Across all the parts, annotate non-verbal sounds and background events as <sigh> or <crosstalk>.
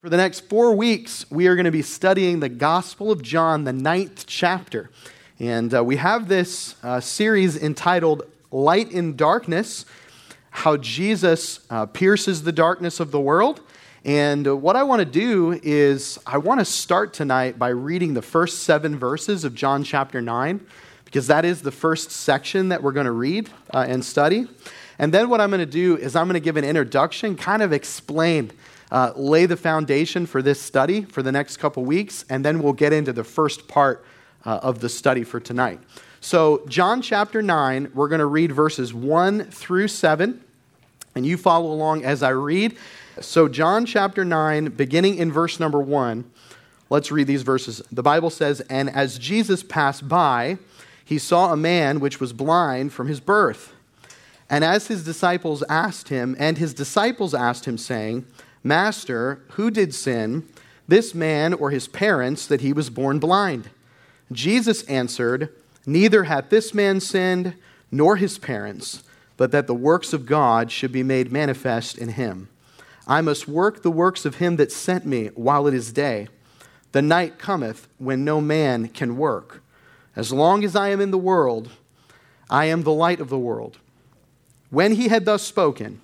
For the next four weeks, we are going to be studying the Gospel of John, the ninth chapter. And uh, we have this uh, series entitled Light in Darkness How Jesus uh, Pierces the Darkness of the World. And uh, what I want to do is, I want to start tonight by reading the first seven verses of John chapter 9, because that is the first section that we're going to read uh, and study. And then what I'm going to do is, I'm going to give an introduction, kind of explain uh, lay the foundation for this study for the next couple weeks, and then we'll get into the first part uh, of the study for tonight. So, John chapter 9, we're going to read verses 1 through 7, and you follow along as I read. So, John chapter 9, beginning in verse number 1, let's read these verses. The Bible says, And as Jesus passed by, he saw a man which was blind from his birth. And as his disciples asked him, and his disciples asked him, saying, Master, who did sin, this man or his parents, that he was born blind? Jesus answered, Neither hath this man sinned, nor his parents, but that the works of God should be made manifest in him. I must work the works of him that sent me while it is day. The night cometh when no man can work. As long as I am in the world, I am the light of the world. When he had thus spoken,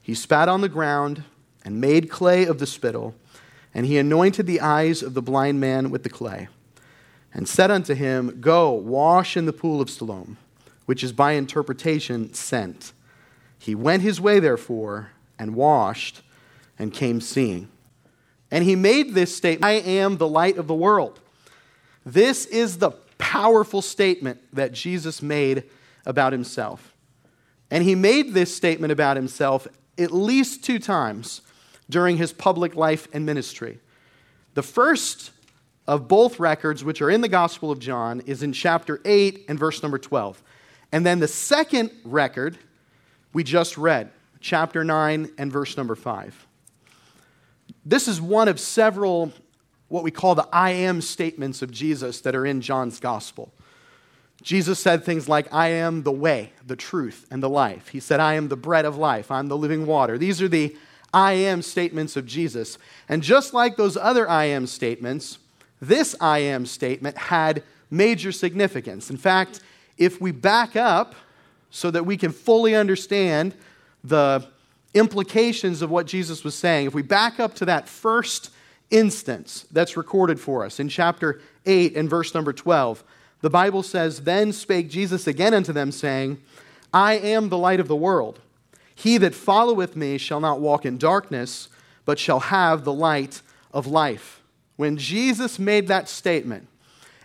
he spat on the ground and made clay of the spittle, and he anointed the eyes of the blind man with the clay, and said unto him, Go, wash in the pool of Siloam, which is by interpretation sent. He went his way, therefore, and washed, and came seeing. And he made this statement I am the light of the world. This is the powerful statement that Jesus made about himself. And he made this statement about himself at least two times during his public life and ministry. The first of both records, which are in the Gospel of John, is in chapter 8 and verse number 12. And then the second record we just read, chapter 9 and verse number 5. This is one of several, what we call the I am statements of Jesus that are in John's Gospel. Jesus said things like, I am the way, the truth, and the life. He said, I am the bread of life. I'm the living water. These are the I am statements of Jesus. And just like those other I am statements, this I am statement had major significance. In fact, if we back up so that we can fully understand the implications of what Jesus was saying, if we back up to that first instance that's recorded for us in chapter 8 and verse number 12, the Bible says, Then spake Jesus again unto them, saying, I am the light of the world. He that followeth me shall not walk in darkness, but shall have the light of life. When Jesus made that statement,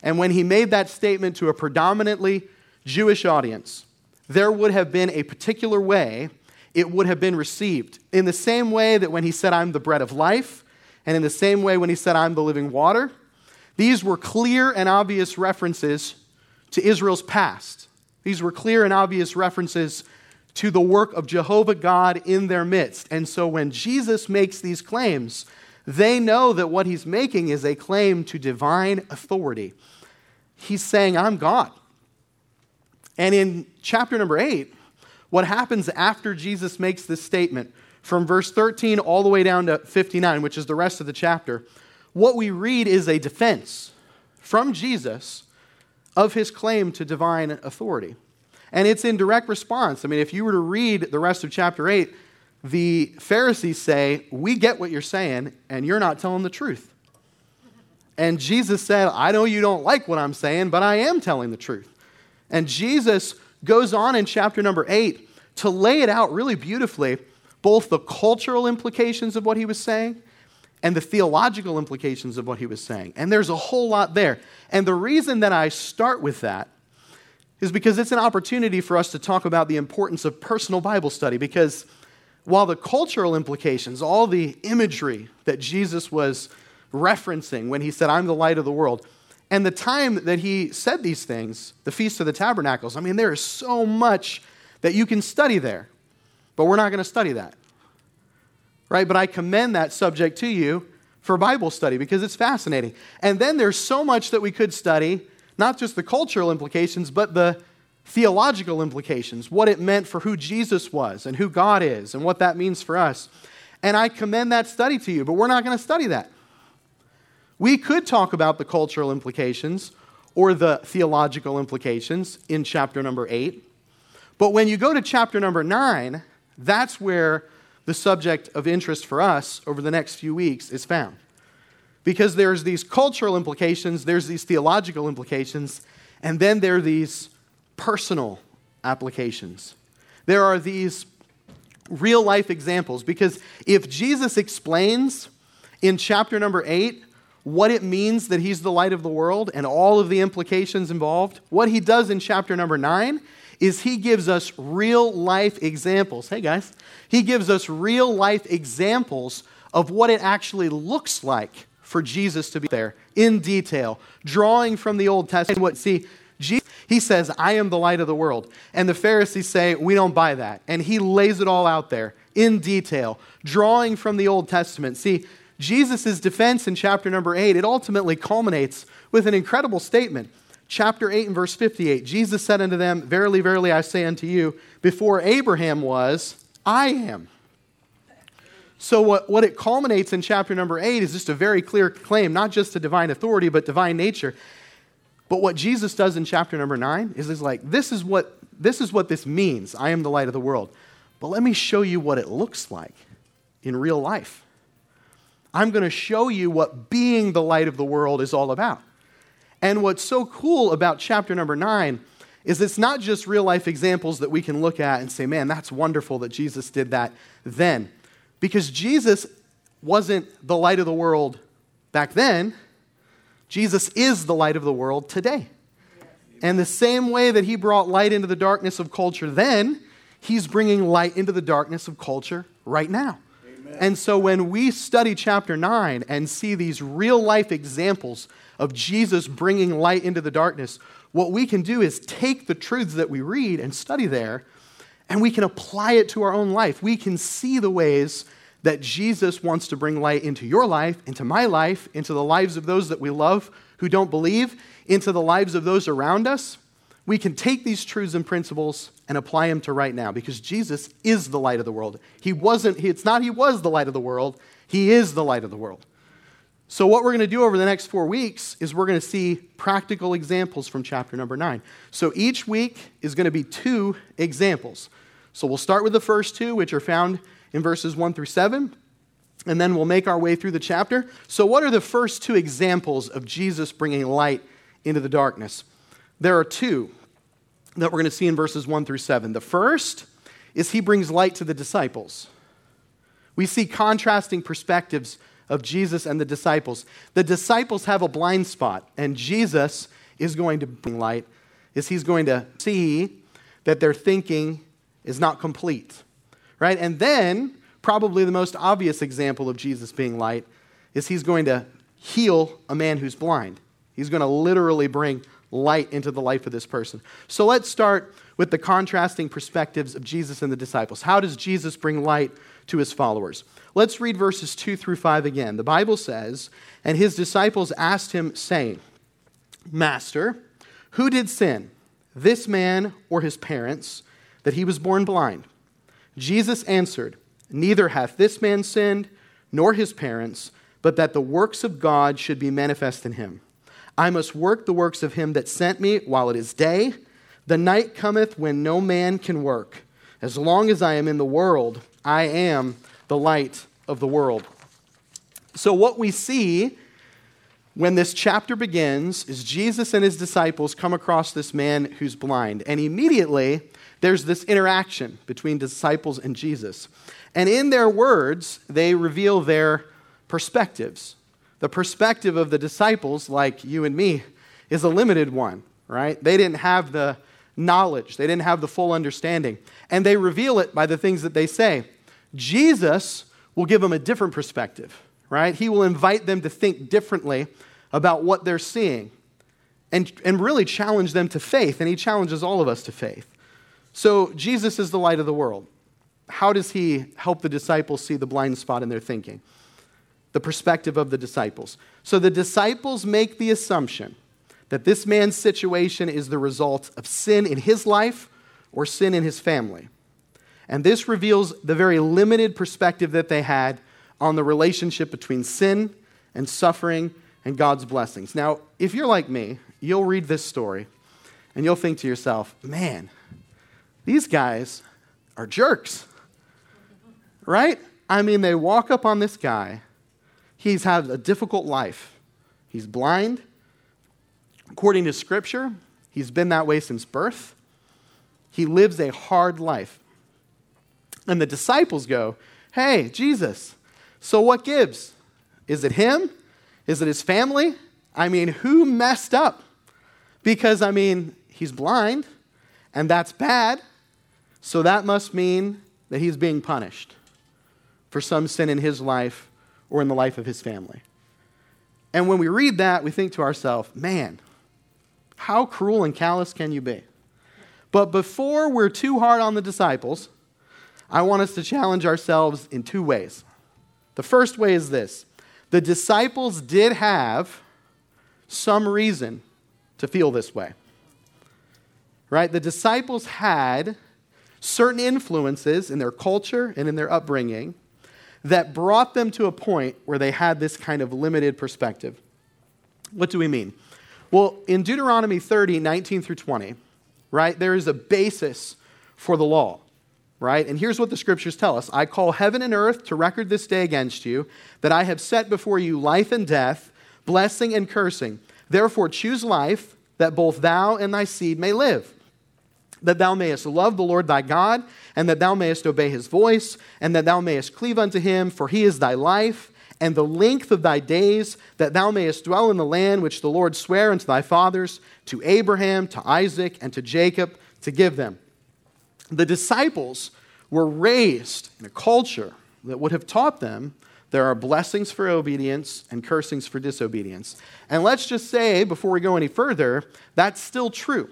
and when he made that statement to a predominantly Jewish audience, there would have been a particular way it would have been received. In the same way that when he said, I'm the bread of life, and in the same way when he said, I'm the living water, these were clear and obvious references to Israel's past. These were clear and obvious references to the work of Jehovah God in their midst. And so when Jesus makes these claims, they know that what he's making is a claim to divine authority. He's saying, I'm God. And in chapter number 8, what happens after Jesus makes this statement, from verse 13 all the way down to 59, which is the rest of the chapter, what we read is a defense from Jesus of his claim to divine authority. And it's in direct response. I mean, if you were to read the rest of chapter 8, the Pharisees say, We get what you're saying, and you're not telling the truth. And Jesus said, I know you don't like what I'm saying, but I am telling the truth. And Jesus goes on in chapter number 8 to lay it out really beautifully, both the cultural implications of what he was saying and the theological implications of what he was saying. And there's a whole lot there. And the reason that I start with that is because it's an opportunity for us to talk about the importance of personal Bible study. Because while the cultural implications, all the imagery that Jesus was referencing when he said, I'm the light of the world, and the time that he said these things, the Feast of the Tabernacles, I mean, there is so much that you can study there, but we're not going to study that. Right? But I commend that subject to you for Bible study because it's fascinating. And then there's so much that we could study not just the cultural implications, but the theological implications, what it meant for who Jesus was and who God is and what that means for us. And I commend that study to you, but we're not going to study that. We could talk about the cultural implications or the theological implications in chapter number eight. But when you go to chapter number nine, that's where the subject of interest for us over the next few weeks is found. Because there's these cultural implications, there's these theological implications, and then there are these personal applications. There are these real life examples. Because if Jesus explains in chapter number eight what it means that he's the light of the world and all of the implications involved, what he does in chapter number nine is he gives us real life examples. Hey guys, he gives us real life examples of what it actually looks like for Jesus to be there in detail, drawing from the Old Testament. What see, Jesus, he says, I am the light of the world. And the Pharisees say, We don't buy that. And he lays it all out there in detail, drawing from the Old Testament. See, Jesus' defense in chapter number 8, it ultimately culminates with an incredible statement. Chapter 8 and verse 58 Jesus said unto them, Verily, verily, I say unto you, before Abraham was, I am. So, what, what it culminates in chapter number 8 is just a very clear claim, not just to divine authority, but divine nature. But what Jesus does in chapter number 9 is he's like, this is, what, this is what this means. I am the light of the world. But let me show you what it looks like in real life. I'm going to show you what being the light of the world is all about. And what's so cool about chapter number nine is it's not just real life examples that we can look at and say, man, that's wonderful that Jesus did that then. Because Jesus wasn't the light of the world back then, Jesus is the light of the world today. And the same way that he brought light into the darkness of culture then, he's bringing light into the darkness of culture right now. And so when we study chapter 9 and see these real life examples of Jesus bringing light into the darkness, what we can do is take the truths that we read and study there and we can apply it to our own life. We can see the ways that Jesus wants to bring light into your life, into my life, into the lives of those that we love who don't believe, into the lives of those around us we can take these truths and principles and apply them to right now because Jesus is the light of the world. He wasn't, it's not he was the light of the world, he is the light of the world. So, what we're going to do over the next four weeks is we're going to see practical examples from chapter number nine. So, each week is going to be two examples. So, we'll start with the first two, which are found in verses one through seven, and then we'll make our way through the chapter. So, what are the first two examples of Jesus bringing light into the darkness? There are two that we're going to see in verses 1 through 7. The first is he brings light to the disciples. We see contrasting perspectives of Jesus and the disciples. The disciples have a blind spot, and Jesus is going to bring light, is he's going to see that their thinking is not complete. Right? And then, probably the most obvious example of Jesus being light is he's going to heal a man who's blind. He's going to literally bring light into the life of this person. So let's start with the contrasting perspectives of Jesus and the disciples. How does Jesus bring light to his followers? Let's read verses 2 through 5 again. The Bible says, And his disciples asked him, saying, Master, who did sin, this man or his parents, that he was born blind? Jesus answered, Neither hath this man sinned, nor his parents, but that the works of God should be manifest in him. I must work the works of him that sent me while it is day. The night cometh when no man can work. As long as I am in the world, I am the light of the world. So, what we see when this chapter begins is Jesus and his disciples come across this man who's blind. And immediately, there's this interaction between disciples and Jesus. And in their words, they reveal their perspectives. The perspective of the disciples, like you and me, is a limited one, right? They didn't have the knowledge, they didn't have the full understanding. And they reveal it by the things that they say. Jesus will give them a different perspective, right? He will invite them to think differently about what they're seeing and, and really challenge them to faith. And he challenges all of us to faith. So, Jesus is the light of the world. How does he help the disciples see the blind spot in their thinking? the perspective of the disciples. So the disciples make the assumption that this man's situation is the result of sin in his life or sin in his family. And this reveals the very limited perspective that they had on the relationship between sin and suffering and God's blessings. Now, if you're like me, you'll read this story and you'll think to yourself, man, these guys are jerks. Right? I mean, they walk up on this guy. He's had a difficult life. He's blind. According to Scripture, he's been that way since birth. He lives a hard life. And the disciples go, Hey, Jesus, so what gives? Is it him? Is it his family? I mean, who messed up? Because, I mean, he's blind, and that's bad. So that must mean that he's being punished for some sin in his life or in the life of his family. And when we read that, we think to ourselves, man, how cruel and callous can you be? But before we're too hard on the disciples, I want us to challenge ourselves in two ways. The first way is this the disciples did have some reason to feel this way. Right? The disciples had certain influences in their culture and in their upbringing that brought them to a point where they had this kind of limited perspective. What do we mean? Well, in Deuteronomy 30, 19 through 20, right, there is a basis for the law, right? And here's what the scriptures tell us I call heaven and earth to record this day against you, that I have set before you life and death, blessing and cursing. Therefore, choose life, that both thou and thy seed may live that thou mayest love the Lord thy God, and that thou mayest obey his voice, and that thou mayest cleave unto him, for he is thy life, and the length of thy days, that thou mayest dwell in the land which the Lord sware unto thy fathers, to Abraham, to Isaac, and to Jacob, to give them. The disciples were raised in a culture that would have taught them there are blessings for obedience and cursings for disobedience. And let's just say, before we go any further, that's still true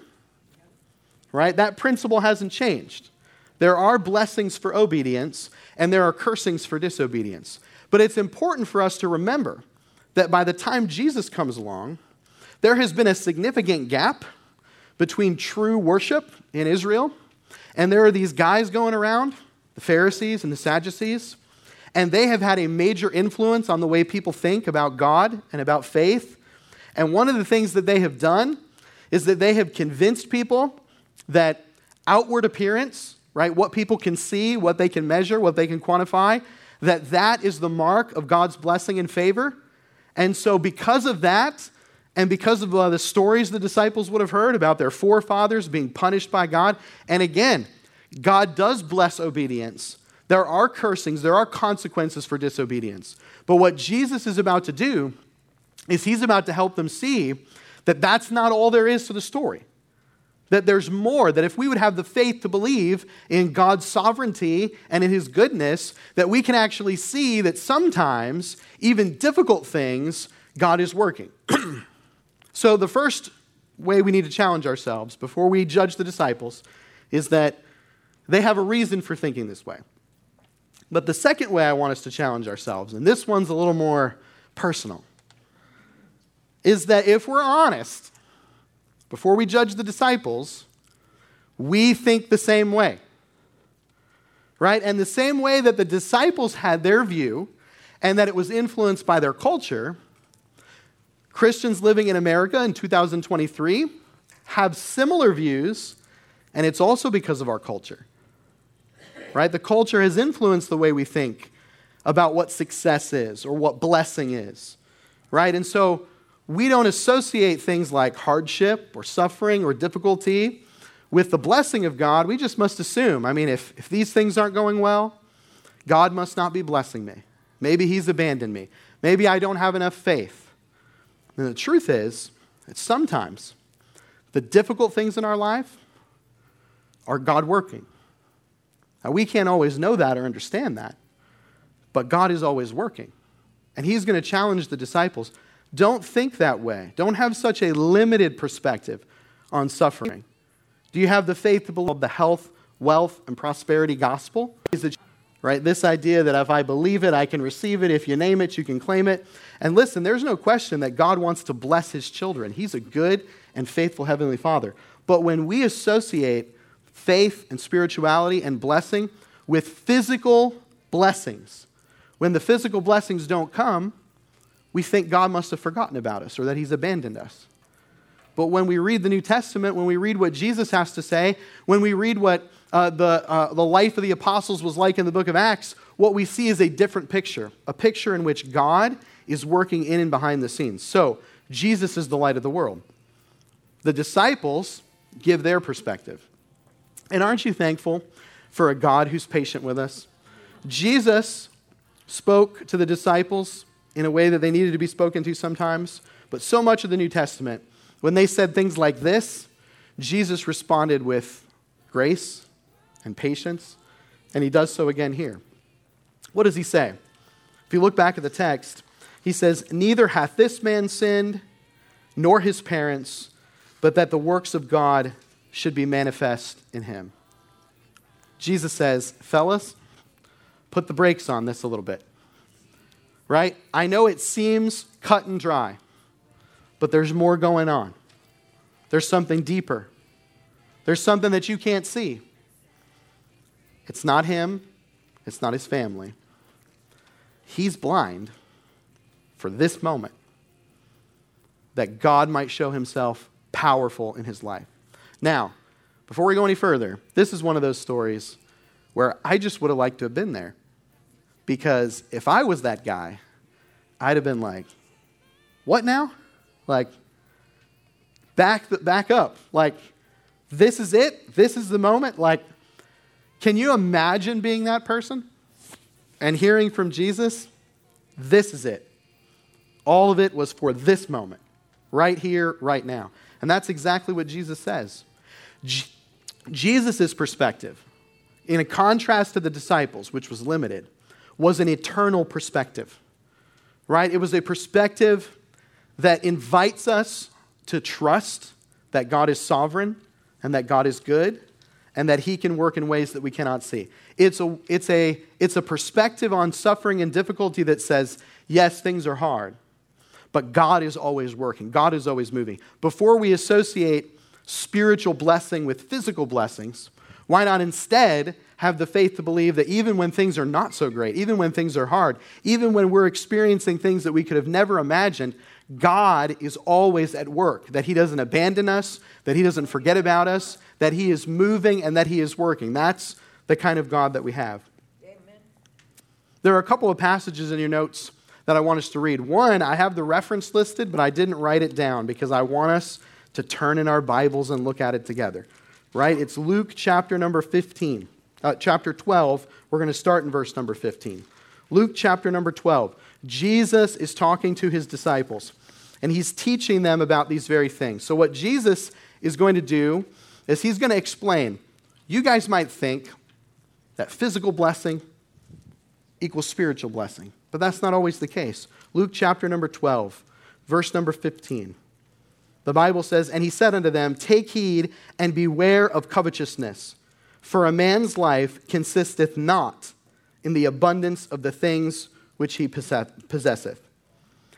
right? That principle hasn't changed. There are blessings for obedience and there are cursings for disobedience. But it's important for us to remember that by the time Jesus comes along, there has been a significant gap between true worship in Israel, and there are these guys going around, the Pharisees and the Sadducees, and they have had a major influence on the way people think about God and about faith. And one of the things that they have done is that they have convinced people that outward appearance, right, what people can see, what they can measure, what they can quantify, that that is the mark of God's blessing and favor. And so because of that, and because of uh, the stories the disciples would have heard about their forefathers being punished by God, and again, God does bless obedience. There are cursings, there are consequences for disobedience. But what Jesus is about to do is he's about to help them see that that's not all there is to the story. That there's more, that if we would have the faith to believe in God's sovereignty and in His goodness, that we can actually see that sometimes, even difficult things, God is working. <clears throat> so, the first way we need to challenge ourselves before we judge the disciples is that they have a reason for thinking this way. But the second way I want us to challenge ourselves, and this one's a little more personal, is that if we're honest, before we judge the disciples, we think the same way. Right? And the same way that the disciples had their view and that it was influenced by their culture, Christians living in America in 2023 have similar views, and it's also because of our culture. Right? The culture has influenced the way we think about what success is or what blessing is. Right? And so we don't associate things like hardship or suffering or difficulty with the blessing of God. We just must assume. I mean, if, if these things aren't going well, God must not be blessing me. Maybe He's abandoned me. Maybe I don't have enough faith. And the truth is that sometimes the difficult things in our life are God working. Now, we can't always know that or understand that, but God is always working. And He's going to challenge the disciples don't think that way. Don't have such a limited perspective on suffering. Do you have the faith to believe the health, wealth, and prosperity gospel? Right? This idea that if I believe it, I can receive it. If you name it, you can claim it. And listen, there's no question that God wants to bless his children. He's a good and faithful Heavenly Father. But when we associate faith and spirituality and blessing with physical blessings. When the physical blessings don't come, we think God must have forgotten about us or that he's abandoned us. But when we read the New Testament, when we read what Jesus has to say, when we read what uh, the, uh, the life of the apostles was like in the book of Acts, what we see is a different picture, a picture in which God is working in and behind the scenes. So, Jesus is the light of the world. The disciples give their perspective. And aren't you thankful for a God who's patient with us? Jesus spoke to the disciples in a way that they needed to be spoken to sometimes, but so much of the New Testament, when they said things like this, Jesus responded with grace and patience, and he does so again here. What does he say? If you look back at the text, he says, Neither hath this man sinned, nor his parents, but that the works of God should be manifest in him. Jesus says, Fellas, put the brakes on this a little bit. Right? I know it seems cut and dry, but there's more going on. There's something deeper. There's something that you can't see. It's not him, it's not his family. He's blind for this moment that God might show himself powerful in his life. Now, before we go any further, this is one of those stories where I just would have liked to have been there. Because if I was that guy, I'd have been like, what now? Like, back, back up. Like, this is it? This is the moment? Like, can you imagine being that person and hearing from Jesus? This is it. All of it was for this moment, right here, right now. And that's exactly what Jesus says. J- Jesus' perspective, in a contrast to the disciples, which was limited, was an eternal perspective, right? It was a perspective that invites us to trust that God is sovereign and that God is good and that he can work in ways that we cannot see. It's a, it's a, it's a perspective on suffering and difficulty that says, yes, things are hard, but God is always working, God is always moving. Before we associate spiritual blessing with physical blessings, why not instead have the faith to believe that even when things are not so great, even when things are hard, even when we're experiencing things that we could have never imagined, God is always at work, that He doesn't abandon us, that He doesn't forget about us, that He is moving, and that He is working. That's the kind of God that we have. Amen. There are a couple of passages in your notes that I want us to read. One, I have the reference listed, but I didn't write it down because I want us to turn in our Bibles and look at it together. Right? It's Luke chapter number 15. Uh, chapter 12, we're going to start in verse number 15. Luke chapter number 12. Jesus is talking to his disciples and he's teaching them about these very things. So, what Jesus is going to do is he's going to explain. You guys might think that physical blessing equals spiritual blessing, but that's not always the case. Luke chapter number 12, verse number 15. The Bible says, And he said unto them, Take heed and beware of covetousness, for a man's life consisteth not in the abundance of the things which he possesseth.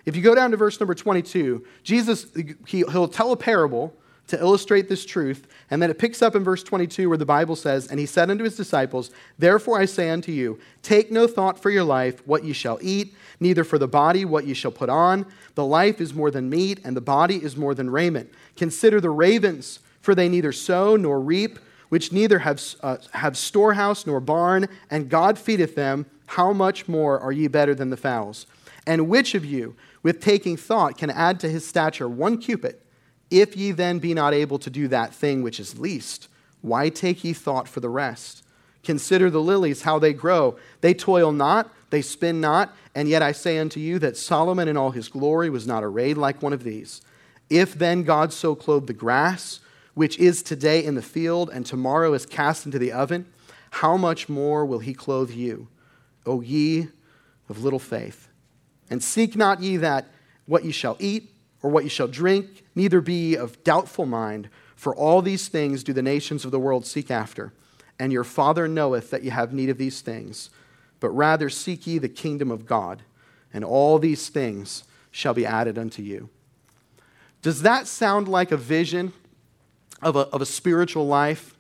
If you go down to verse number 22, Jesus, he, will tell a parable to illustrate this truth, and then it picks up in verse 22 where the Bible says, And he said unto his disciples, Therefore I say unto you, take no thought for your life, what ye shall eat, neither for the body, what ye shall put on. The life is more than meat, and the body is more than raiment. Consider the ravens, for they neither sow nor reap, which neither have, uh, have storehouse nor barn, and God feedeth them how much more are ye better than the fowls? And which of you, with taking thought, can add to his stature one cubit? If ye then be not able to do that thing which is least, why take ye thought for the rest? Consider the lilies, how they grow. They toil not, they spin not, and yet I say unto you that Solomon in all his glory was not arrayed like one of these. If then God so clothed the grass, which is today in the field and tomorrow is cast into the oven, how much more will he clothe you? O ye of little faith. And seek not ye that what ye shall eat or what ye shall drink, neither be ye of doubtful mind, for all these things do the nations of the world seek after. And your Father knoweth that ye have need of these things. But rather seek ye the kingdom of God, and all these things shall be added unto you. Does that sound like a vision of a, of a spiritual life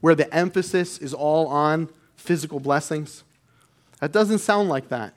where the emphasis is all on physical blessings? That doesn't sound like that.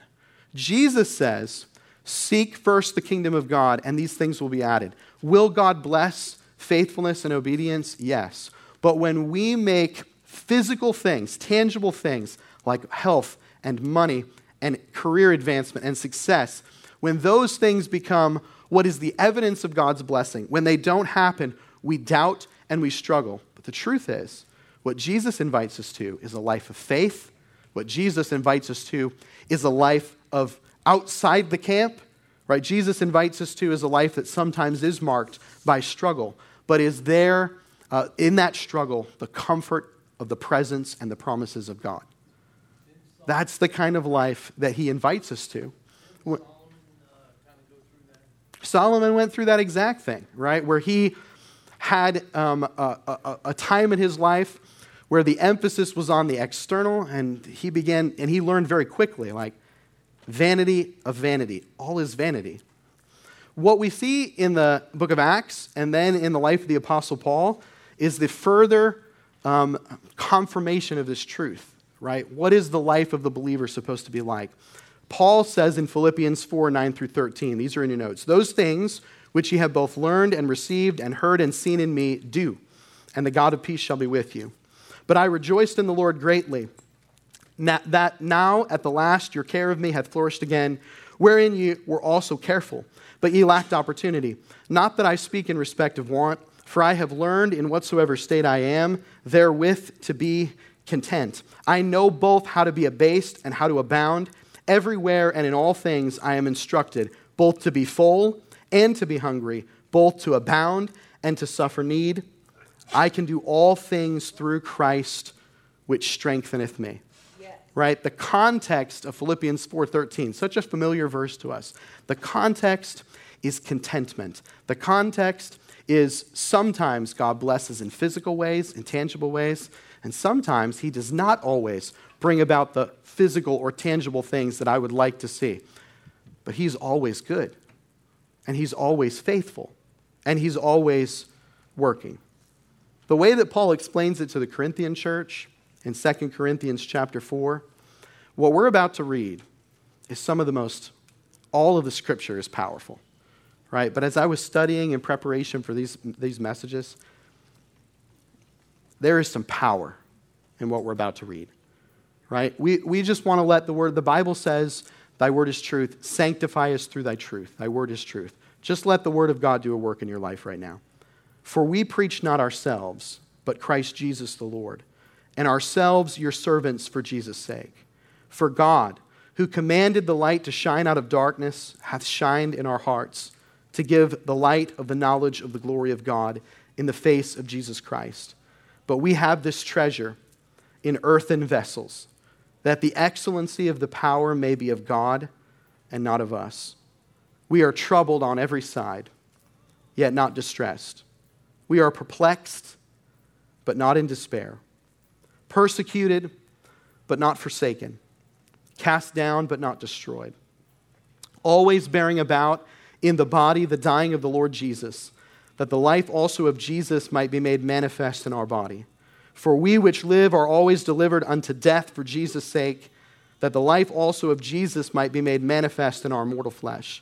Jesus says, Seek first the kingdom of God, and these things will be added. Will God bless faithfulness and obedience? Yes. But when we make physical things, tangible things like health and money and career advancement and success, when those things become what is the evidence of God's blessing, when they don't happen, we doubt and we struggle. But the truth is, what Jesus invites us to is a life of faith. What Jesus invites us to is a life of outside the camp, right? Jesus invites us to is a life that sometimes is marked by struggle, but is there uh, in that struggle the comfort of the presence and the promises of God. That's the kind of life that he invites us to. Solomon went through that exact thing, right? Where he had um, a, a, a time in his life where the emphasis was on the external, and he began, and he learned very quickly, like, vanity of vanity. All is vanity. What we see in the book of Acts and then in the life of the Apostle Paul is the further um, confirmation of this truth, right? What is the life of the believer supposed to be like? Paul says in Philippians 4 9 through 13, these are in your notes, those things which ye have both learned and received and heard and seen in me, do, and the God of peace shall be with you. But I rejoiced in the Lord greatly, that now at the last your care of me hath flourished again, wherein ye were also careful, but ye lacked opportunity. Not that I speak in respect of want, for I have learned in whatsoever state I am, therewith to be content. I know both how to be abased and how to abound. Everywhere and in all things I am instructed, both to be full and to be hungry, both to abound and to suffer need. I can do all things through Christ, which strengtheneth me. Yes. Right? The context of Philippians 4:13, such a familiar verse to us. The context is contentment. The context is sometimes God blesses in physical ways, in tangible ways, and sometimes He does not always bring about the physical or tangible things that I would like to see. But He's always good, and He's always faithful, and He's always working. The way that Paul explains it to the Corinthian church in 2 Corinthians chapter 4, what we're about to read is some of the most, all of the scripture is powerful right? But as I was studying in preparation for these, these messages, there is some power in what we're about to read, right? We, we just want to let the word, the Bible says, Thy word is truth. Sanctify us through thy truth. Thy word is truth. Just let the word of God do a work in your life right now. For we preach not ourselves, but Christ Jesus the Lord, and ourselves your servants for Jesus' sake. For God, who commanded the light to shine out of darkness, hath shined in our hearts to give the light of the knowledge of the glory of God in the face of Jesus Christ. But we have this treasure in earthen vessels, that the excellency of the power may be of God and not of us. We are troubled on every side, yet not distressed. We are perplexed, but not in despair. Persecuted, but not forsaken. Cast down, but not destroyed. Always bearing about in the body the dying of the Lord Jesus, that the life also of Jesus might be made manifest in our body. For we which live are always delivered unto death for Jesus' sake, that the life also of Jesus might be made manifest in our mortal flesh.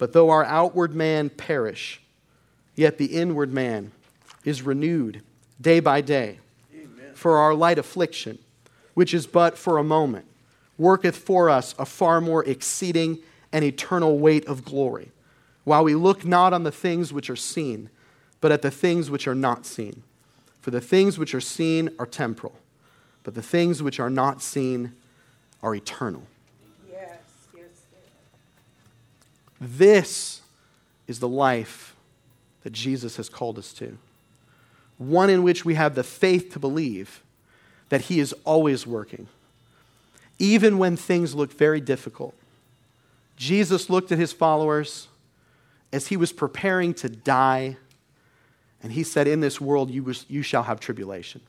But though our outward man perish, yet the inward man is renewed day by day. Amen. For our light affliction, which is but for a moment, worketh for us a far more exceeding and eternal weight of glory, while we look not on the things which are seen, but at the things which are not seen. For the things which are seen are temporal, but the things which are not seen are eternal. This is the life that Jesus has called us to. One in which we have the faith to believe that He is always working, even when things look very difficult. Jesus looked at His followers as He was preparing to die, and He said, In this world you, you shall have tribulation,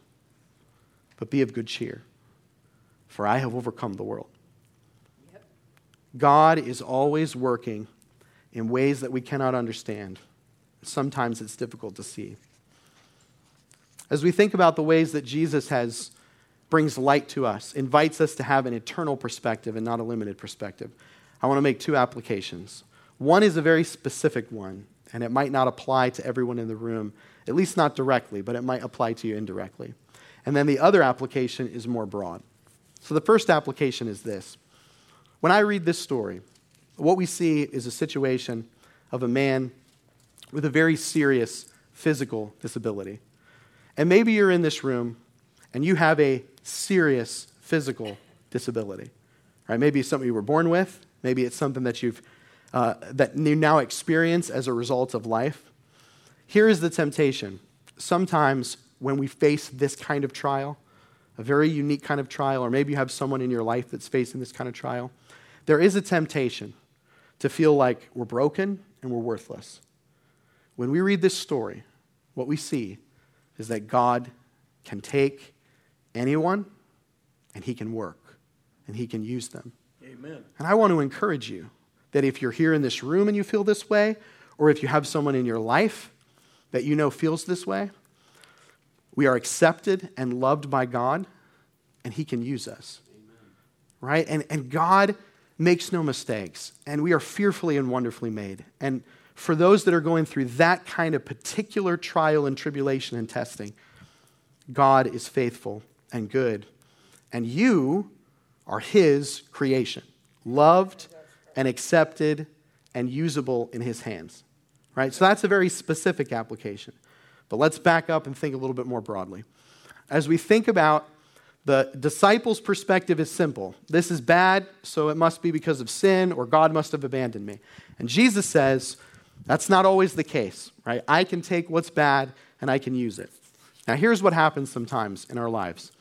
but be of good cheer, for I have overcome the world. God is always working in ways that we cannot understand. Sometimes it's difficult to see. As we think about the ways that Jesus has brings light to us, invites us to have an eternal perspective and not a limited perspective, I want to make two applications. One is a very specific one, and it might not apply to everyone in the room, at least not directly, but it might apply to you indirectly. And then the other application is more broad. So the first application is this when I read this story, what we see is a situation of a man with a very serious physical disability. And maybe you're in this room and you have a serious physical disability. Right? Maybe it's something you were born with, maybe it's something that you've uh, that you now experience as a result of life. Here is the temptation. Sometimes when we face this kind of trial, a very unique kind of trial, or maybe you have someone in your life that's facing this kind of trial, there is a temptation to feel like we're broken and we're worthless. When we read this story, what we see is that God can take anyone and he can work and he can use them. Amen. And I want to encourage you that if you're here in this room and you feel this way, or if you have someone in your life that you know feels this way, we are accepted and loved by God and he can use us. Amen. Right? And, and God makes no mistakes, and we are fearfully and wonderfully made. And for those that are going through that kind of particular trial and tribulation and testing, God is faithful and good. And you are His creation, loved and accepted and usable in His hands. Right? So that's a very specific application. But let's back up and think a little bit more broadly. As we think about the disciples' perspective is simple. This is bad, so it must be because of sin, or God must have abandoned me. And Jesus says, that's not always the case, right? I can take what's bad and I can use it. Now, here's what happens sometimes in our lives.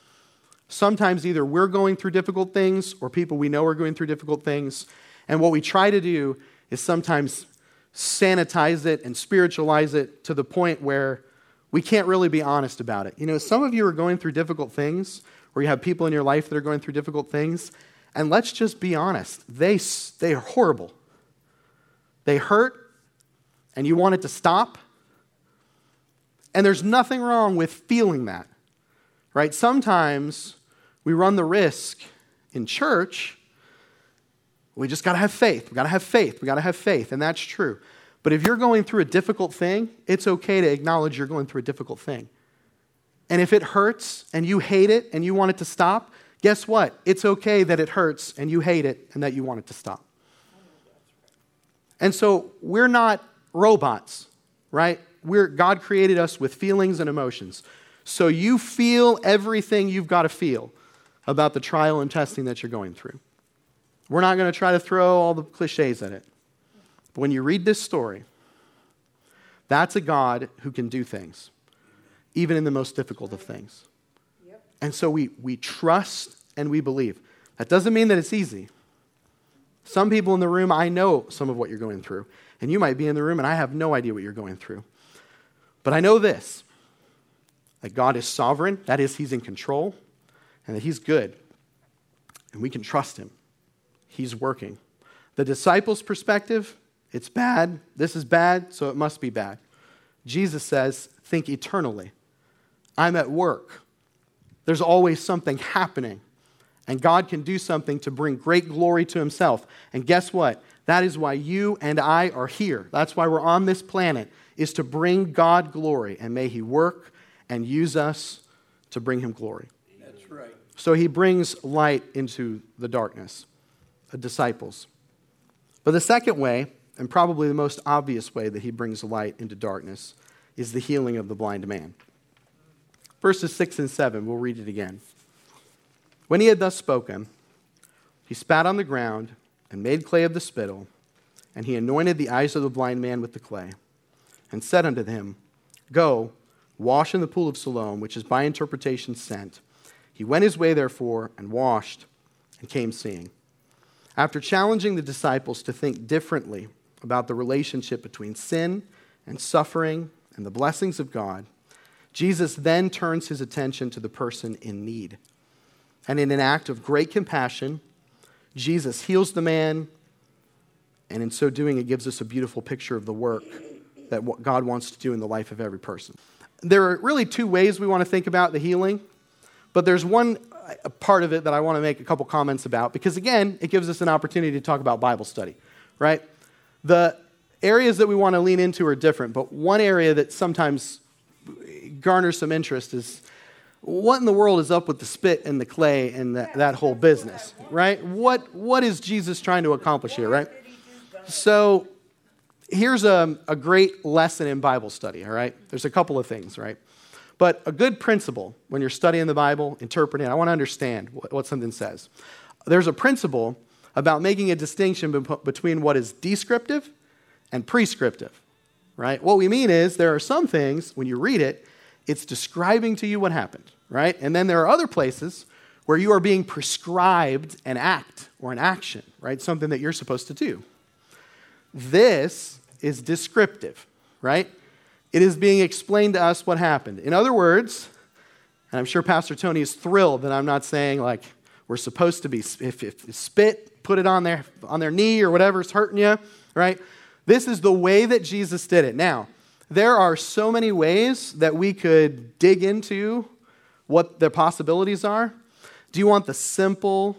Sometimes either we're going through difficult things or people we know are going through difficult things. And what we try to do is sometimes sanitize it and spiritualize it to the point where we can't really be honest about it. You know, some of you are going through difficult things or you have people in your life that are going through difficult things. And let's just be honest, they, they are horrible. They hurt, and you want it to stop. And there's nothing wrong with feeling that, right? Sometimes we run the risk in church. We just got to have faith. We got to have faith. We got to have faith. And that's true. But if you're going through a difficult thing, it's okay to acknowledge you're going through a difficult thing. And if it hurts and you hate it and you want it to stop, guess what? It's okay that it hurts and you hate it and that you want it to stop. And so we're not robots, right? We're, God created us with feelings and emotions. So you feel everything you've got to feel about the trial and testing that you're going through. We're not going to try to throw all the cliches at it. But when you read this story, that's a God who can do things even in the most difficult of things. Yep. And so we, we trust and we believe. That doesn't mean that it's easy. Some people in the room, I know some of what you're going through. And you might be in the room and I have no idea what you're going through. But I know this that God is sovereign, that is, He's in control, and that He's good. And we can trust Him. He's working. The disciples' perspective, it's bad. This is bad, so it must be bad. Jesus says, think eternally. I'm at work. There's always something happening. And God can do something to bring great glory to Himself. And guess what? That is why you and I are here. That's why we're on this planet, is to bring God glory. And may He work and use us to bring Him glory. That's right. So He brings light into the darkness, the disciples. But the second way, and probably the most obvious way that He brings light into darkness, is the healing of the blind man. Verses 6 and 7, we'll read it again. When he had thus spoken, he spat on the ground and made clay of the spittle, and he anointed the eyes of the blind man with the clay, and said unto him, Go, wash in the pool of Siloam, which is by interpretation sent. He went his way, therefore, and washed and came seeing. After challenging the disciples to think differently about the relationship between sin and suffering and the blessings of God, Jesus then turns his attention to the person in need. And in an act of great compassion, Jesus heals the man, and in so doing, it gives us a beautiful picture of the work that God wants to do in the life of every person. There are really two ways we want to think about the healing. But there's one uh, part of it that I want to make a couple comments about because, again, it gives us an opportunity to talk about Bible study, right? The areas that we want to lean into are different, but one area that sometimes garners some interest is what in the world is up with the spit and the clay and the, that whole business, right? What, what is Jesus trying to accomplish here, right? So here's a, a great lesson in Bible study, all right? There's a couple of things, right? But a good principle when you're studying the Bible, interpreting, I want to understand what, what something says. There's a principle about making a distinction between what is descriptive and prescriptive, right? What we mean is there are some things, when you read it, it's describing to you what happened, right? And then there are other places where you are being prescribed an act or an action, right? Something that you're supposed to do. This is descriptive, right? It is being explained to us what happened. In other words, and I'm sure Pastor Tony is thrilled that I'm not saying like we're supposed to be, if, if spit, put it on their, on their knee or whatever's hurting you, right? This is the way that Jesus did it. Now, there are so many ways that we could dig into what the possibilities are. Do you want the simple,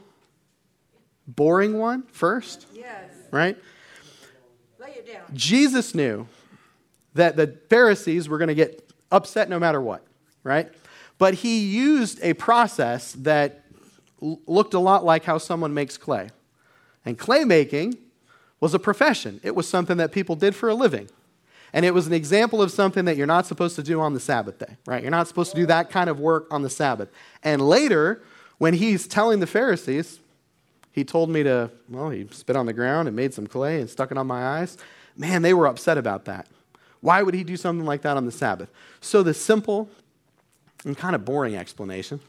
boring one first? Yes. Right? Lay it down. Jesus knew that the Pharisees were going to get upset no matter what, right? But he used a process that looked a lot like how someone makes clay. And clay making was a profession, it was something that people did for a living. And it was an example of something that you're not supposed to do on the Sabbath day, right? You're not supposed to do that kind of work on the Sabbath. And later, when he's telling the Pharisees, he told me to, well, he spit on the ground and made some clay and stuck it on my eyes. Man, they were upset about that. Why would he do something like that on the Sabbath? So, the simple and kind of boring explanation,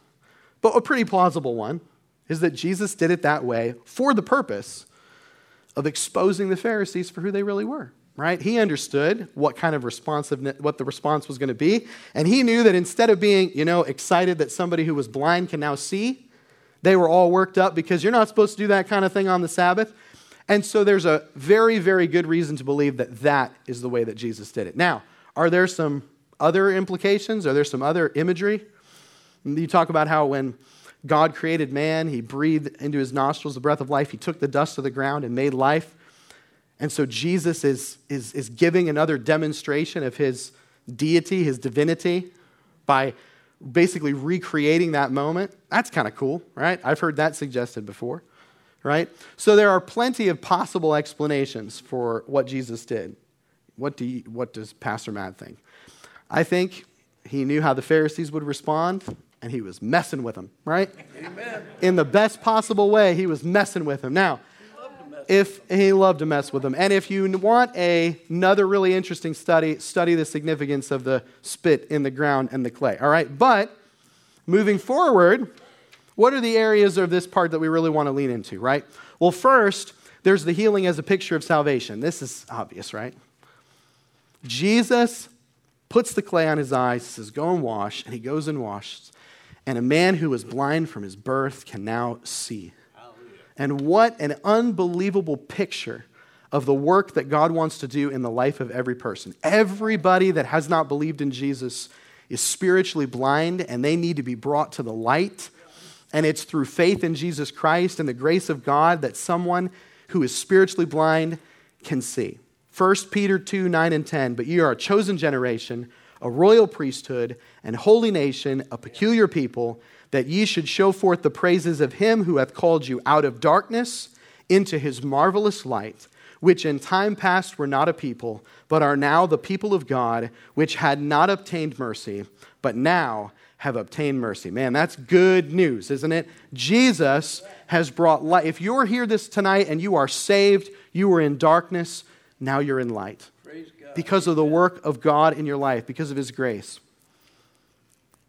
but a pretty plausible one, is that Jesus did it that way for the purpose of exposing the Pharisees for who they really were. Right? He understood what kind of responsiveness, what the response was going to be, and he knew that instead of being, you know, excited that somebody who was blind can now see, they were all worked up because you're not supposed to do that kind of thing on the Sabbath. And so there's a very, very good reason to believe that that is the way that Jesus did it. Now, are there some other implications? Are there some other imagery? You talk about how when God created man, he breathed into his nostrils the breath of life, he took the dust of the ground and made life. And so Jesus is, is, is giving another demonstration of his deity, his divinity, by basically recreating that moment. That's kind of cool, right? I've heard that suggested before right? So there are plenty of possible explanations for what Jesus did. What, do you, what does Pastor Matt think? I think he knew how the Pharisees would respond, and he was messing with them, right? Amen. In the best possible way, he was messing with them. Now, if he loved to mess with them, and if you want a, another really interesting study, study the significance of the spit in the ground and the clay. All right, but moving forward, what are the areas of this part that we really want to lean into, right? Well, first, there's the healing as a picture of salvation. This is obvious, right? Jesus puts the clay on his eyes, says, Go and wash, and he goes and washes. And a man who was blind from his birth can now see. And what an unbelievable picture of the work that God wants to do in the life of every person. Everybody that has not believed in Jesus is spiritually blind, and they need to be brought to the light and it's through faith in Jesus Christ and the grace of God that someone who is spiritually blind can see. 1 Peter 2 9 and 10. But you are a chosen generation, a royal priesthood, and holy nation, a peculiar people, that ye should show forth the praises of him who hath called you out of darkness into his marvelous light, which in time past were not a people, but are now the people of God, which had not obtained mercy, but now have obtained mercy. Man, that's good news, isn't it? Jesus has brought light. If you're here this tonight and you are saved, you were in darkness, now you're in light. Because of the work of God in your life, because of his grace.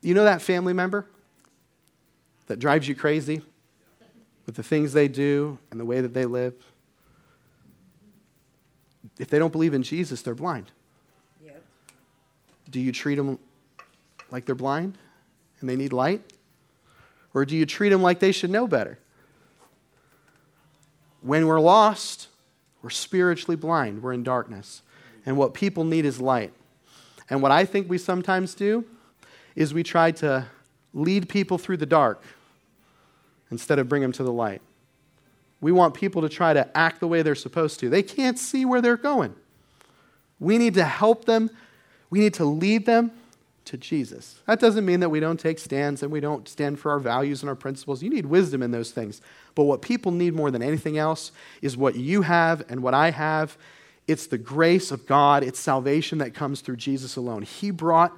You know that family member? That drives you crazy with the things they do and the way that they live? If they don't believe in Jesus, they're blind. Yep. Do you treat them like they're blind and they need light? Or do you treat them like they should know better? When we're lost, we're spiritually blind, we're in darkness. And what people need is light. And what I think we sometimes do is we try to lead people through the dark instead of bring them to the light. We want people to try to act the way they're supposed to. They can't see where they're going. We need to help them, we need to lead them to Jesus. That doesn't mean that we don't take stands and we don't stand for our values and our principles. You need wisdom in those things. But what people need more than anything else is what you have and what I have. It's the grace of God, it's salvation that comes through Jesus alone. He brought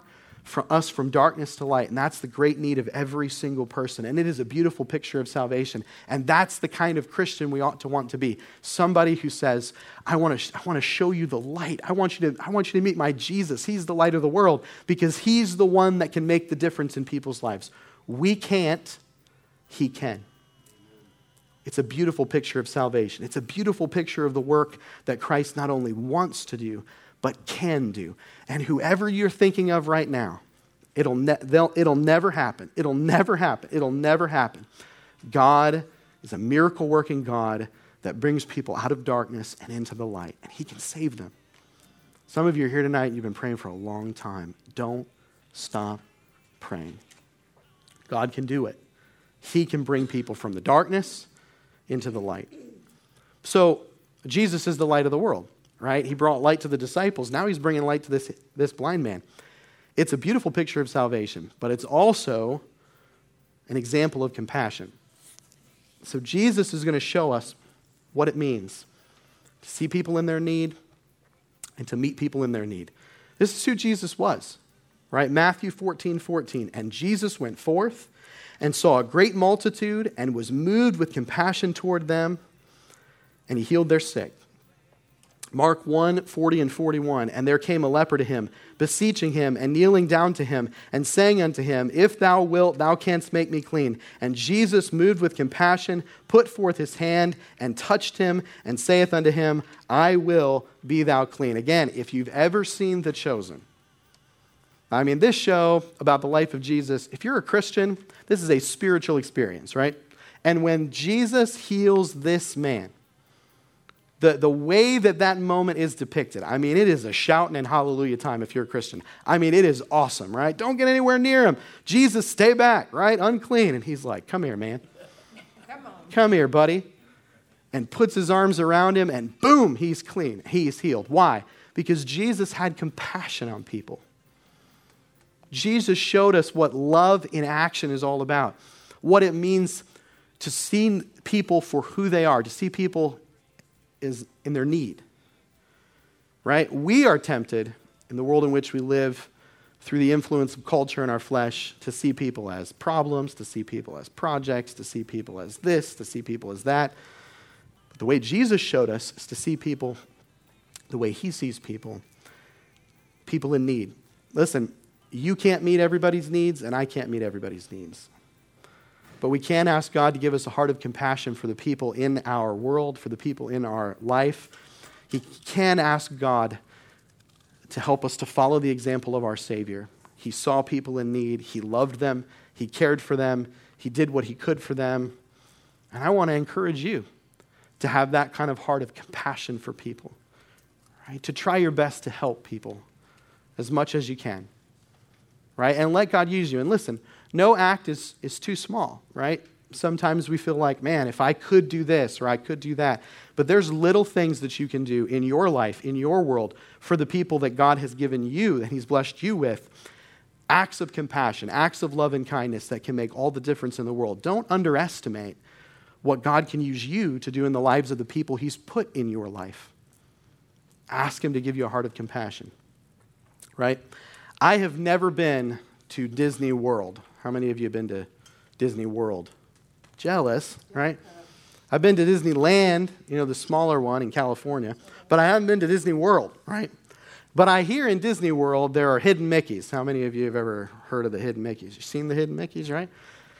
from us from darkness to light. And that's the great need of every single person. And it is a beautiful picture of salvation. And that's the kind of Christian we ought to want to be. Somebody who says, I want to, I want to show you the light. I want, you to, I want you to meet my Jesus. He's the light of the world because he's the one that can make the difference in people's lives. We can't, he can. It's a beautiful picture of salvation. It's a beautiful picture of the work that Christ not only wants to do, but can do. And whoever you're thinking of right now, it'll, ne- it'll never happen. It'll never happen. It'll never happen. God is a miracle working God that brings people out of darkness and into the light, and He can save them. Some of you are here tonight, you've been praying for a long time. Don't stop praying. God can do it. He can bring people from the darkness into the light. So, Jesus is the light of the world right? He brought light to the disciples. Now he's bringing light to this, this blind man. It's a beautiful picture of salvation, but it's also an example of compassion. So Jesus is going to show us what it means to see people in their need and to meet people in their need. This is who Jesus was, right? Matthew 14 14. And Jesus went forth and saw a great multitude and was moved with compassion toward them, and he healed their sick. Mark 1 40 and 41. And there came a leper to him, beseeching him, and kneeling down to him, and saying unto him, If thou wilt, thou canst make me clean. And Jesus, moved with compassion, put forth his hand and touched him, and saith unto him, I will be thou clean. Again, if you've ever seen The Chosen, I mean, this show about the life of Jesus, if you're a Christian, this is a spiritual experience, right? And when Jesus heals this man, the, the way that that moment is depicted, I mean, it is a shouting and hallelujah time if you're a Christian. I mean, it is awesome, right? Don't get anywhere near him. Jesus, stay back, right? Unclean. And he's like, come here, man. Come on. Come here, buddy. And puts his arms around him, and boom, he's clean. He's healed. Why? Because Jesus had compassion on people. Jesus showed us what love in action is all about, what it means to see people for who they are, to see people is in their need. Right? We are tempted in the world in which we live through the influence of culture and our flesh to see people as problems, to see people as projects, to see people as this, to see people as that. But the way Jesus showed us is to see people the way he sees people, people in need. Listen, you can't meet everybody's needs, and I can't meet everybody's needs. But we can ask God to give us a heart of compassion for the people in our world, for the people in our life. He can ask God to help us to follow the example of our Savior. He saw people in need, He loved them, He cared for them, He did what He could for them. And I want to encourage you to have that kind of heart of compassion for people, right? To try your best to help people as much as you can, right? And let God use you. And listen, no act is, is too small, right? Sometimes we feel like, man, if I could do this or I could do that. But there's little things that you can do in your life, in your world, for the people that God has given you, that He's blessed you with. Acts of compassion, acts of love and kindness that can make all the difference in the world. Don't underestimate what God can use you to do in the lives of the people He's put in your life. Ask Him to give you a heart of compassion, right? I have never been to Disney World. How many of you have been to Disney World? Jealous, right? I've been to Disneyland, you know, the smaller one in California, but I haven't been to Disney World, right? But I hear in Disney World there are hidden Mickeys. How many of you have ever heard of the hidden Mickeys? You've seen the hidden Mickeys, right?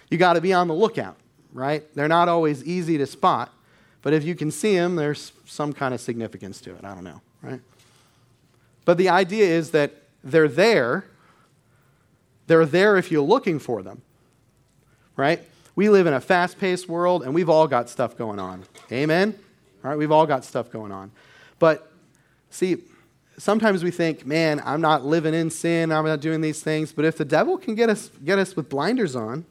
you got to be on the lookout, right? They're not always easy to spot, but if you can see them, there's some kind of significance to it. I don't know, right? But the idea is that they're there. They're there if you're looking for them, right? We live in a fast paced world and we've all got stuff going on. Amen? All right, we've all got stuff going on. But see, sometimes we think, man, I'm not living in sin, I'm not doing these things. But if the devil can get us, get us with blinders on,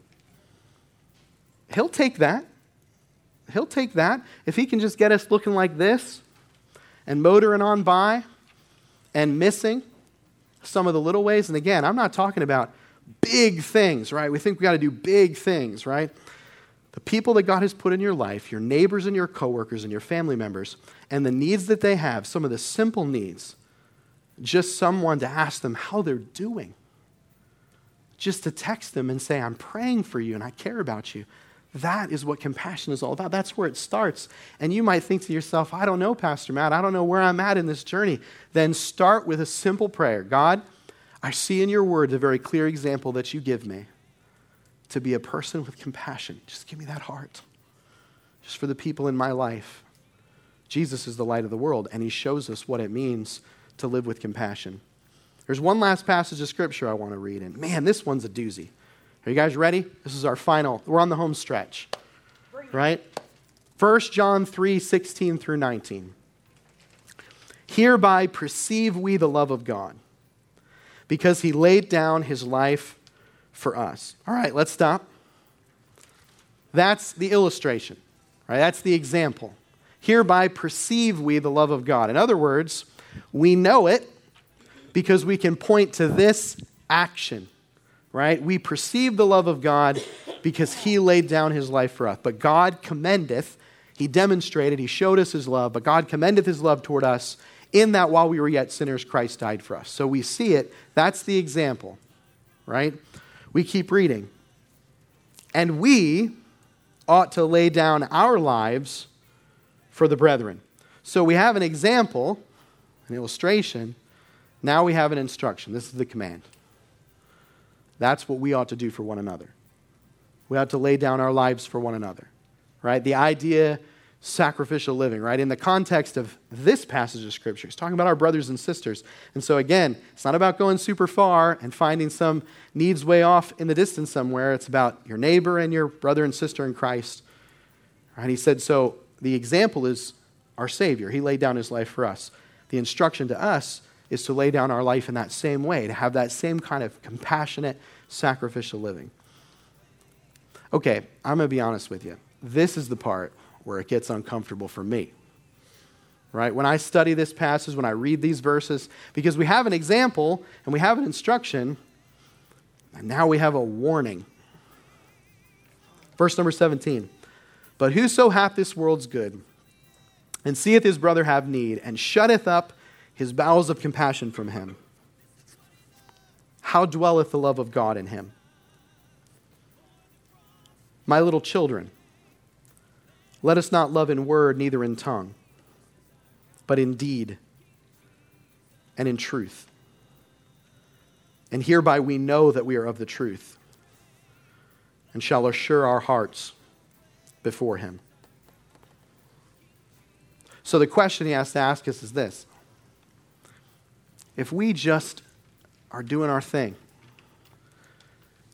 he'll take that. He'll take that. If he can just get us looking like this and motoring on by and missing some of the little ways. And again, I'm not talking about big things, right? We think we got to do big things, right? The people that God has put in your life, your neighbors and your coworkers and your family members, and the needs that they have, some of the simple needs, just someone to ask them how they're doing. Just to text them and say, I'm praying for you and I care about you. That is what compassion is all about. That's where it starts. And you might think to yourself, I don't know, Pastor Matt. I don't know where I'm at in this journey. Then start with a simple prayer God, I see in your word a very clear example that you give me to be a person with compassion. Just give me that heart. Just for the people in my life. Jesus is the light of the world, and he shows us what it means to live with compassion. There's one last passage of scripture I want to read, and man, this one's a doozy. Are you guys ready? This is our final. We're on the home stretch. Right? 1 John 3 16 through 19. Hereby perceive we the love of God, because he laid down his life for us. All right, let's stop. That's the illustration, right? That's the example. Hereby perceive we the love of God. In other words, we know it because we can point to this action, right? We perceive the love of God because he laid down his life for us. But God commendeth, he demonstrated, he showed us his love, but God commendeth his love toward us in that while we were yet sinners, Christ died for us. So we see it. That's the example, right? We keep reading. And we ought to lay down our lives for the brethren. So we have an example, an illustration. Now we have an instruction. This is the command. That's what we ought to do for one another. We ought to lay down our lives for one another, right? The idea sacrificial living, right? In the context of this passage of Scripture, it's talking about our brothers and sisters. And so, again, it's not about going super far and finding some needs way off in the distance somewhere. It's about your neighbor and your brother and sister in Christ. Right? He said, so the example is our Savior. He laid down his life for us. The instruction to us is to lay down our life in that same way, to have that same kind of compassionate, sacrificial living. Okay, I'm going to be honest with you. This is the part where it gets uncomfortable for me. Right? When I study this passage, when I read these verses, because we have an example and we have an instruction, and now we have a warning. Verse number 17. But whoso hath this world's good, and seeth his brother have need, and shutteth up his bowels of compassion from him, how dwelleth the love of God in him? My little children, let us not love in word, neither in tongue, but in deed and in truth. And hereby we know that we are of the truth and shall assure our hearts before Him. So the question he has to ask us is this If we just are doing our thing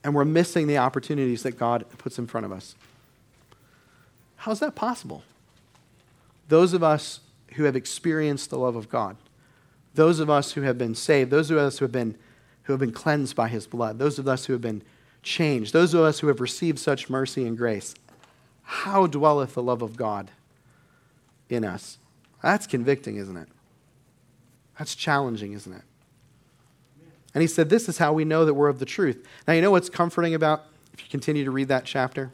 and we're missing the opportunities that God puts in front of us, How's that possible? Those of us who have experienced the love of God, those of us who have been saved, those of us who have been, who have been cleansed by his blood, those of us who have been changed, those of us who have received such mercy and grace, how dwelleth the love of God in us? That's convicting, isn't it? That's challenging, isn't it? And he said, This is how we know that we're of the truth. Now, you know what's comforting about, if you continue to read that chapter?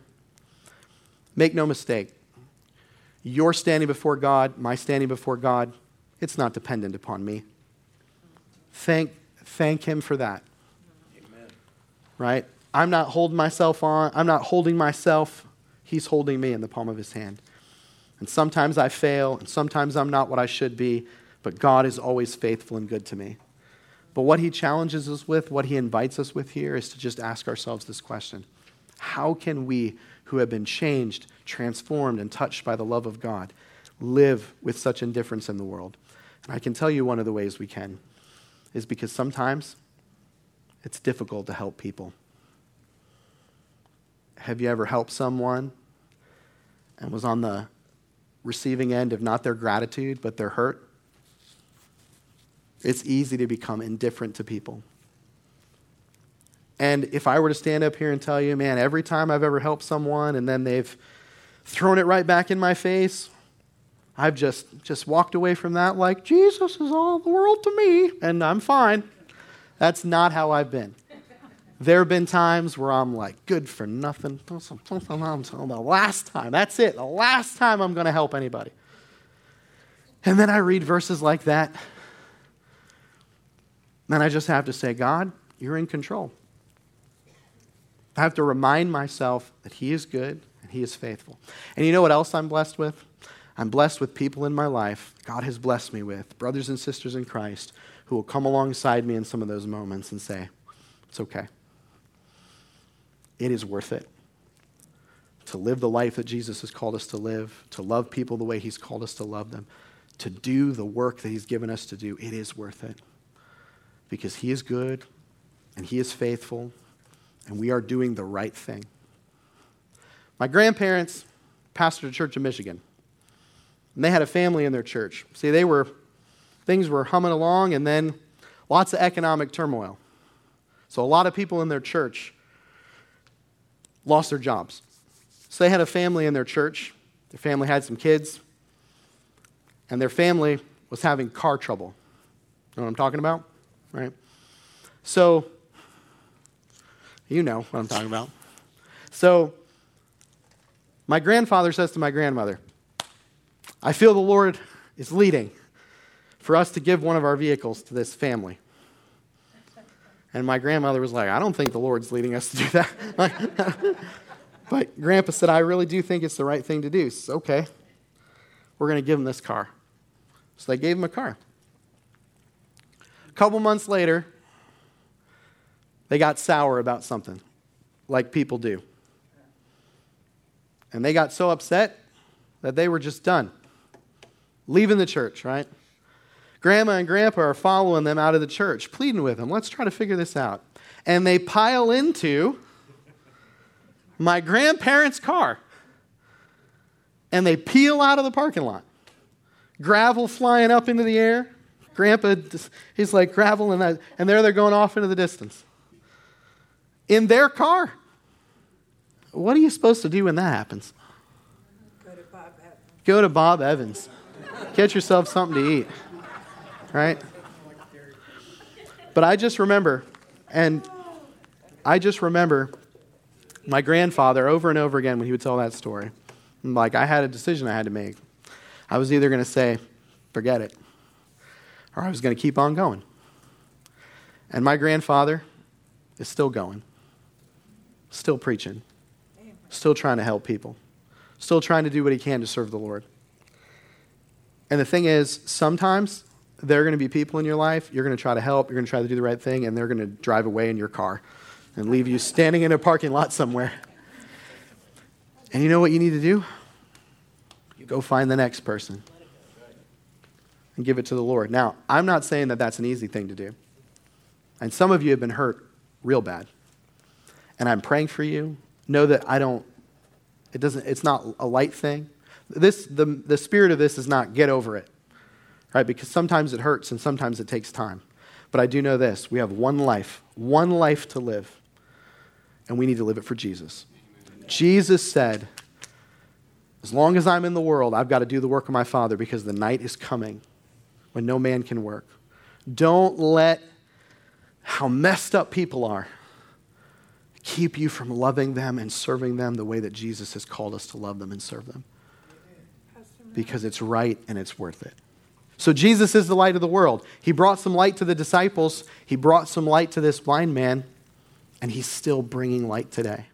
Make no mistake. Your standing before God, my standing before God, it's not dependent upon me. Thank, thank Him for that. Amen. Right? I'm not holding myself on. I'm not holding myself. He's holding me in the palm of His hand. And sometimes I fail, and sometimes I'm not what I should be, but God is always faithful and good to me. But what He challenges us with, what He invites us with here, is to just ask ourselves this question How can we, who have been changed, transformed, and touched by the love of God, live with such indifference in the world? And I can tell you one of the ways we can is because sometimes it's difficult to help people. Have you ever helped someone and was on the receiving end of not their gratitude, but their hurt? It's easy to become indifferent to people. And if I were to stand up here and tell you, man, every time I've ever helped someone and then they've thrown it right back in my face, I've just, just walked away from that like, Jesus is all the world to me, and I'm fine. That's not how I've been. There have been times where I'm like, good for nothing. The last time, that's it, the last time I'm going to help anybody. And then I read verses like that. And I just have to say, God, you're in control. I have to remind myself that He is good and He is faithful. And you know what else I'm blessed with? I'm blessed with people in my life, God has blessed me with, brothers and sisters in Christ, who will come alongside me in some of those moments and say, It's okay. It is worth it to live the life that Jesus has called us to live, to love people the way He's called us to love them, to do the work that He's given us to do. It is worth it because He is good and He is faithful and we are doing the right thing. My grandparents pastored a church in Michigan. And they had a family in their church. See, they were things were humming along and then lots of economic turmoil. So a lot of people in their church lost their jobs. So they had a family in their church. Their family had some kids. And their family was having car trouble. You know what I'm talking about? Right? So you know what I'm talking about. So, my grandfather says to my grandmother, I feel the Lord is leading for us to give one of our vehicles to this family. And my grandmother was like, I don't think the Lord's leading us to do that. <laughs> but Grandpa said, I really do think it's the right thing to do. So, okay, we're going to give him this car. So they gave him a car. A couple months later, they got sour about something, like people do. And they got so upset that they were just done, leaving the church, right? Grandma and grandpa are following them out of the church, pleading with them, let's try to figure this out. And they pile into my grandparents' car and they peel out of the parking lot. Gravel flying up into the air. Grandpa, he's like gravel, and, that, and there they're going off into the distance in their car. What are you supposed to do when that happens? Go to Bob Evans. Go to Bob Evans. Get yourself something to eat. Right? But I just remember, and I just remember my grandfather over and over again when he would tell that story. Like, I had a decision I had to make. I was either going to say, forget it, or I was going to keep on going. And my grandfather is still going still preaching, still trying to help people, still trying to do what he can to serve the Lord. And the thing is, sometimes there are going to be people in your life, you're going to try to help, you're going to try to do the right thing, and they're going to drive away in your car and leave you standing in a parking lot somewhere. And you know what you need to do? You go find the next person and give it to the Lord. Now, I'm not saying that that's an easy thing to do. And some of you have been hurt real bad and I'm praying for you. Know that I don't, it doesn't, it's not a light thing. This, the, the spirit of this is not get over it, right? Because sometimes it hurts and sometimes it takes time. But I do know this we have one life, one life to live, and we need to live it for Jesus. Jesus said, as long as I'm in the world, I've got to do the work of my Father because the night is coming when no man can work. Don't let how messed up people are keep you from loving them and serving them the way that Jesus has called us to love them and serve them. Because it's right and it's worth it. So, Jesus is the light of the world. He brought some light to the disciples, He brought some light to this blind man, and He's still bringing light today.